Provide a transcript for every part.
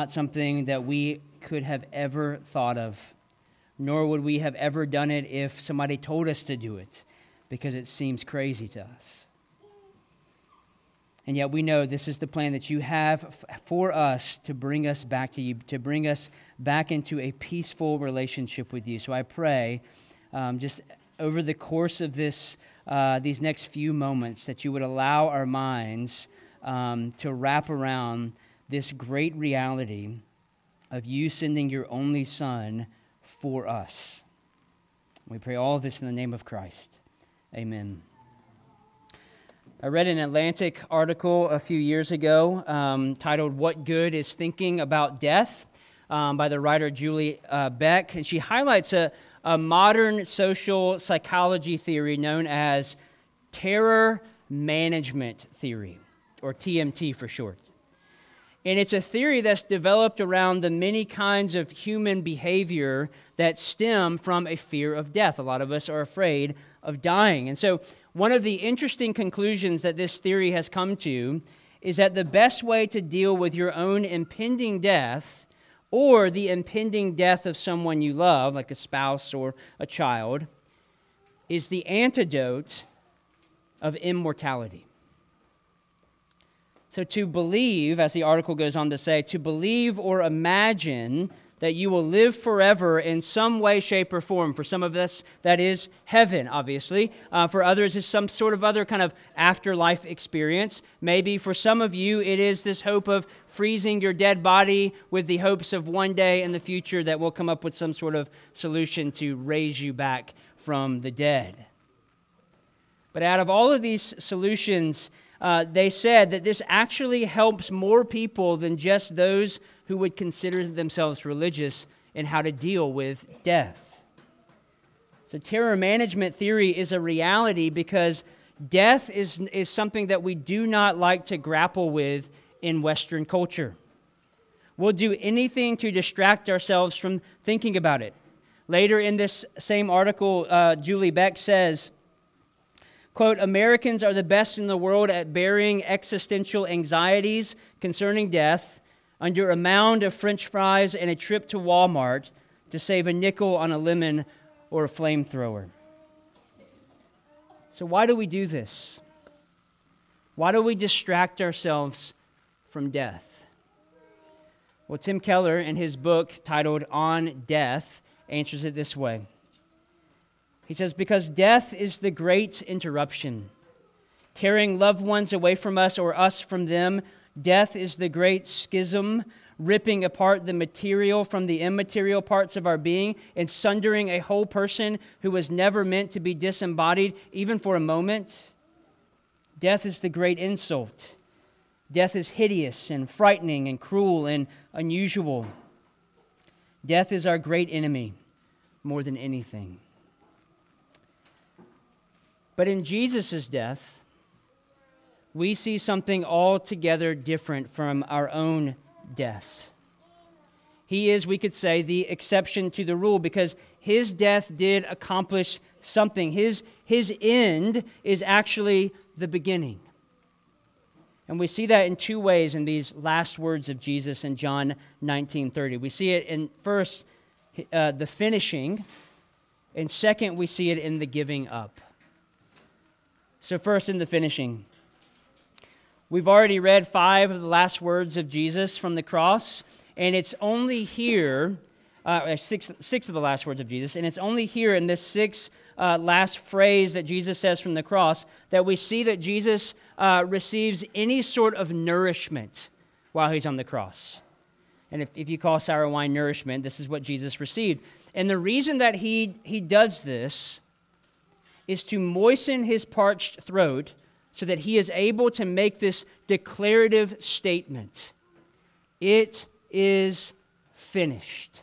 not something that we could have ever thought of, nor would we have ever done it if somebody told us to do it, because it seems crazy to us. And yet we know this is the plan that you have for us to bring us back to you, to bring us back into a peaceful relationship with you. So I pray um, just over the course of this, uh, these next few moments that you would allow our minds um, to wrap around this great reality of you sending your only Son for us. We pray all this in the name of Christ. Amen. I read an Atlantic article a few years ago um, titled What Good is Thinking About Death um, by the writer Julie uh, Beck. And she highlights a, a modern social psychology theory known as terror management theory, or TMT for short. And it's a theory that's developed around the many kinds of human behavior that stem from a fear of death. A lot of us are afraid of dying. And so one of the interesting conclusions that this theory has come to is that the best way to deal with your own impending death or the impending death of someone you love, like a spouse or a child, is the antidote of immortality. So, to believe, as the article goes on to say, to believe or imagine that you will live forever in some way, shape, or form. For some of us, that is heaven, obviously. Uh, for others, it's some sort of other kind of afterlife experience. Maybe for some of you, it is this hope of freezing your dead body with the hopes of one day in the future that we'll come up with some sort of solution to raise you back from the dead. But out of all of these solutions, uh, they said that this actually helps more people than just those who would consider themselves religious in how to deal with death. So, terror management theory is a reality because death is, is something that we do not like to grapple with in Western culture. We'll do anything to distract ourselves from thinking about it. Later in this same article, uh, Julie Beck says, quote, Americans are the best in the world at burying existential anxieties concerning death under a mound of french fries and a trip to Walmart to save a nickel on a lemon or a flamethrower. So, why do we do this? Why do we distract ourselves from death? Well, Tim Keller, in his book titled On Death, answers it this way. He says, Because death is the great interruption, tearing loved ones away from us or us from them Death is the great schism, ripping apart the material from the immaterial parts of our being and sundering a whole person who was never meant to be disembodied, even for a moment. Death is the great insult. Death is hideous and frightening and cruel and unusual. Death is our great enemy more than anything. But in Jesus' death, we see something altogether different from our own deaths. He is, we could say, the exception to the rule because his death did accomplish something. His, his end is actually the beginning. And we see that in two ways in these last words of Jesus in John 19:30. We see it in first uh, the finishing, and second we see it in the giving up. So first in the finishing. We've already read five of the last words of Jesus from the cross, and it's only here, uh, six, six of the last words of Jesus, and it's only here in this sixth uh, last phrase that Jesus says from the cross that we see that Jesus uh, receives any sort of nourishment while he's on the cross. And if, if you call sour wine nourishment, this is what Jesus received. And the reason that he, he does this is to moisten his parched throat so that he is able to make this declarative statement It is finished.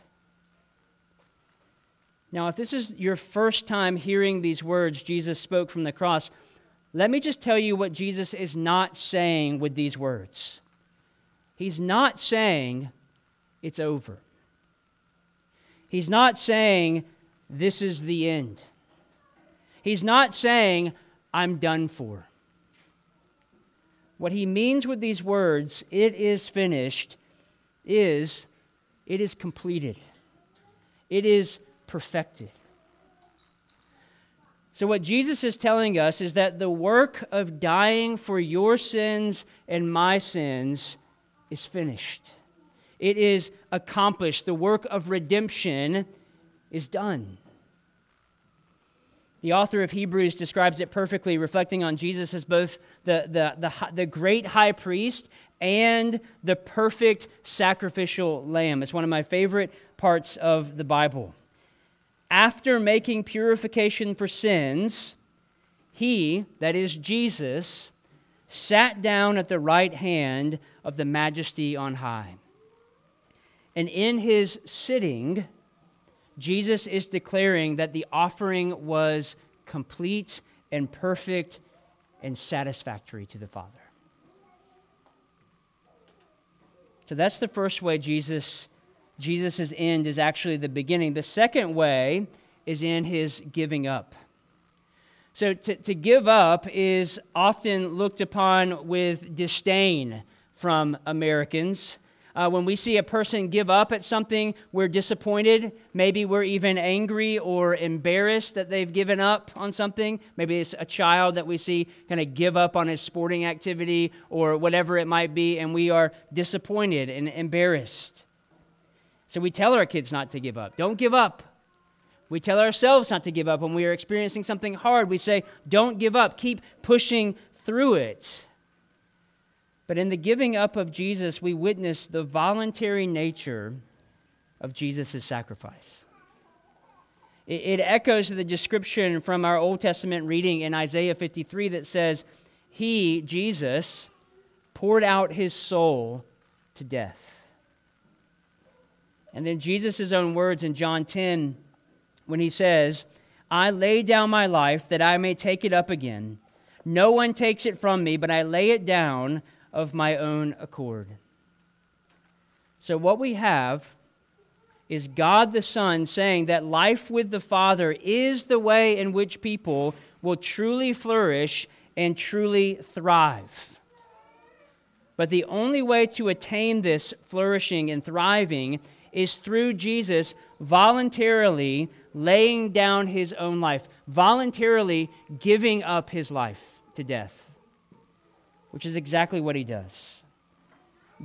Now, if this is your first time hearing these words Jesus spoke from the cross, let me just tell you what Jesus is not saying with these words. He's not saying it's over. He's not saying this is the end. He's not saying I'm done for. What he means with these words, it is finished, is it is completed, it is perfected. So, what Jesus is telling us is that the work of dying for your sins and my sins is finished. It is accomplished. The work of redemption is done. The author of Hebrews describes it perfectly, reflecting on Jesus as both the, the, the, the, great high priest and the perfect sacrificial lamb. It's one of my favorite parts of the Bible after making purification for sins, he, that is Jesus, sat down at the right hand of the majesty on high. And in his sitting, Jesus is declaring that the offering was complete and perfect and satisfactory to the Father. So that's the first way Jesus Jesus' end is actually the beginning. The second way is in his giving up. So to, to give up is often looked upon with disdain from Americans. Uh, when we see a person give up at something, we're disappointed. Maybe we're even angry or embarrassed that they've given up on something. Maybe it's a child that we see kind of give up on his sporting activity or whatever it might be, and we are disappointed and embarrassed. So we tell our kids not to give up. Don't give up. We tell ourselves not to give up when we are experiencing something hard. We say, don't give up. Keep pushing through it. But in the giving up of Jesus, we witness the voluntary nature of Jesus' sacrifice. It, it echoes the description from our Old Testament reading in Isaiah 53 that says, He, Jesus, poured out his soul to death. And then Jesus' own words in John 10 when he says, I lay down my life that I may take it up again. No one takes it from me, but I lay it down of my own accord. So, what we have is God the Son saying that life with the Father is the way in which people will truly flourish and truly thrive. But the only way to attain this flourishing and thriving is through Jesus voluntarily laying down his own life, voluntarily giving up his life to death, which is exactly what he does.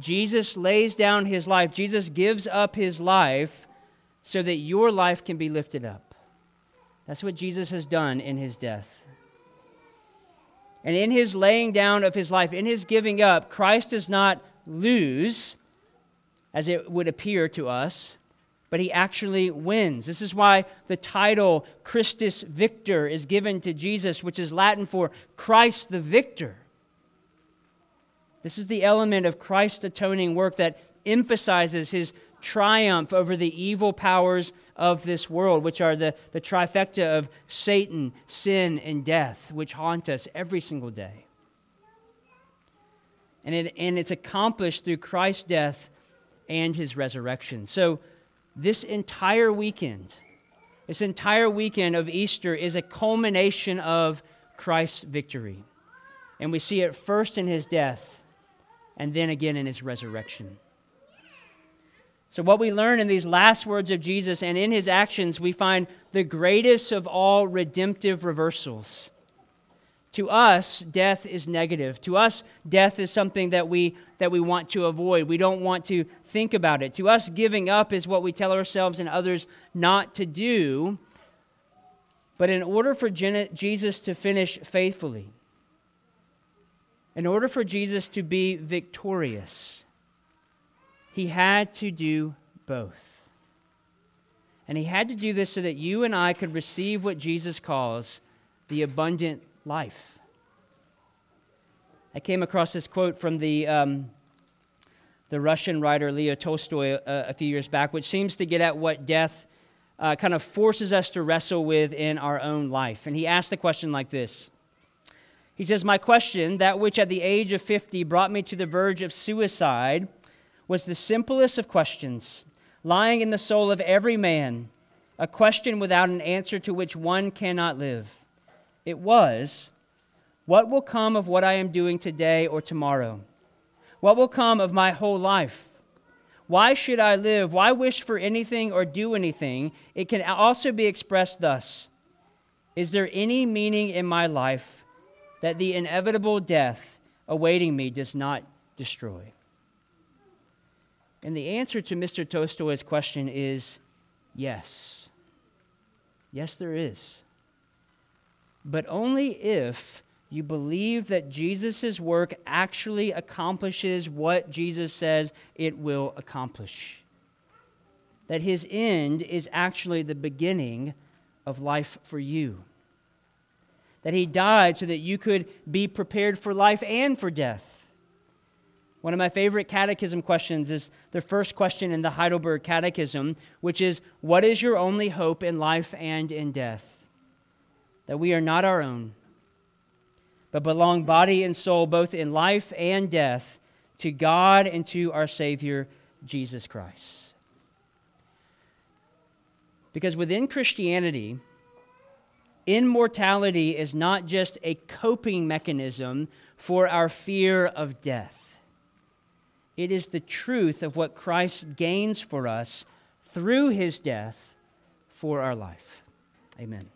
Jesus lays down his life, Jesus gives up his life so that your life can be lifted up. That's what Jesus has done in his death. And in his laying down of his life, in his giving up, Christ does not lose as it would appear to us, but he actually wins. This is why the title Christus Victor is given to Jesus, which is Latin for Christ the Victor. This is the element of Christ's atoning work that emphasizes his triumph over the evil powers of this world, which are the, the trifecta of Satan, sin, and death, which haunt us every single day. And, it, and it's accomplished through Christ's death and his resurrection. So, this entire weekend, this entire weekend of Easter is a culmination of Christ's victory. And we see it first in his death and then again in his resurrection. So, what we learn in these last words of Jesus and in his actions, we find the greatest of all redemptive reversals. To us, death is negative. To us, death is something that we, that we want to avoid. We don't want to think about it. To us, giving up is what we tell ourselves and others not to do. But in order for Jesus to finish faithfully, in order for Jesus to be victorious, he had to do both. And he had to do this so that you and I could receive what Jesus calls the abundant life. I came across this quote from the, um, the Russian writer Leo Tolstoy uh, a few years back, which seems to get at what death uh, kind of forces us to wrestle with in our own life. And he asked the question like this He says, My question, that which at the age of 50 brought me to the verge of suicide, was the simplest of questions, lying in the soul of every man, a question without an answer to which one cannot live. It was, What will come of what I am doing today or tomorrow? What will come of my whole life? why should I live? Why wish for anything or do anything? It can also be expressed thus Is there any meaning in my life that the inevitable death awaiting me does not destroy? And the answer to Mr. Tolstoy's question is yes. Yes, there is. But only if you believe that Jesus' work actually accomplishes what Jesus says it will accomplish. That his end is actually the beginning of life for you. That he died so that you could be prepared for life and for death. One of my favorite catechism questions is the first question in the Heidelberg Catechism, which is What is your only hope in life and in death? That we are not our own but belong body and soul, both in life and death, to God and to our Savior, Jesus Christ. Because within Christianity, immortality is not just a coping mechanism for our fear of death. It is the truth of what Christ gains for us through his death for our life. Amen.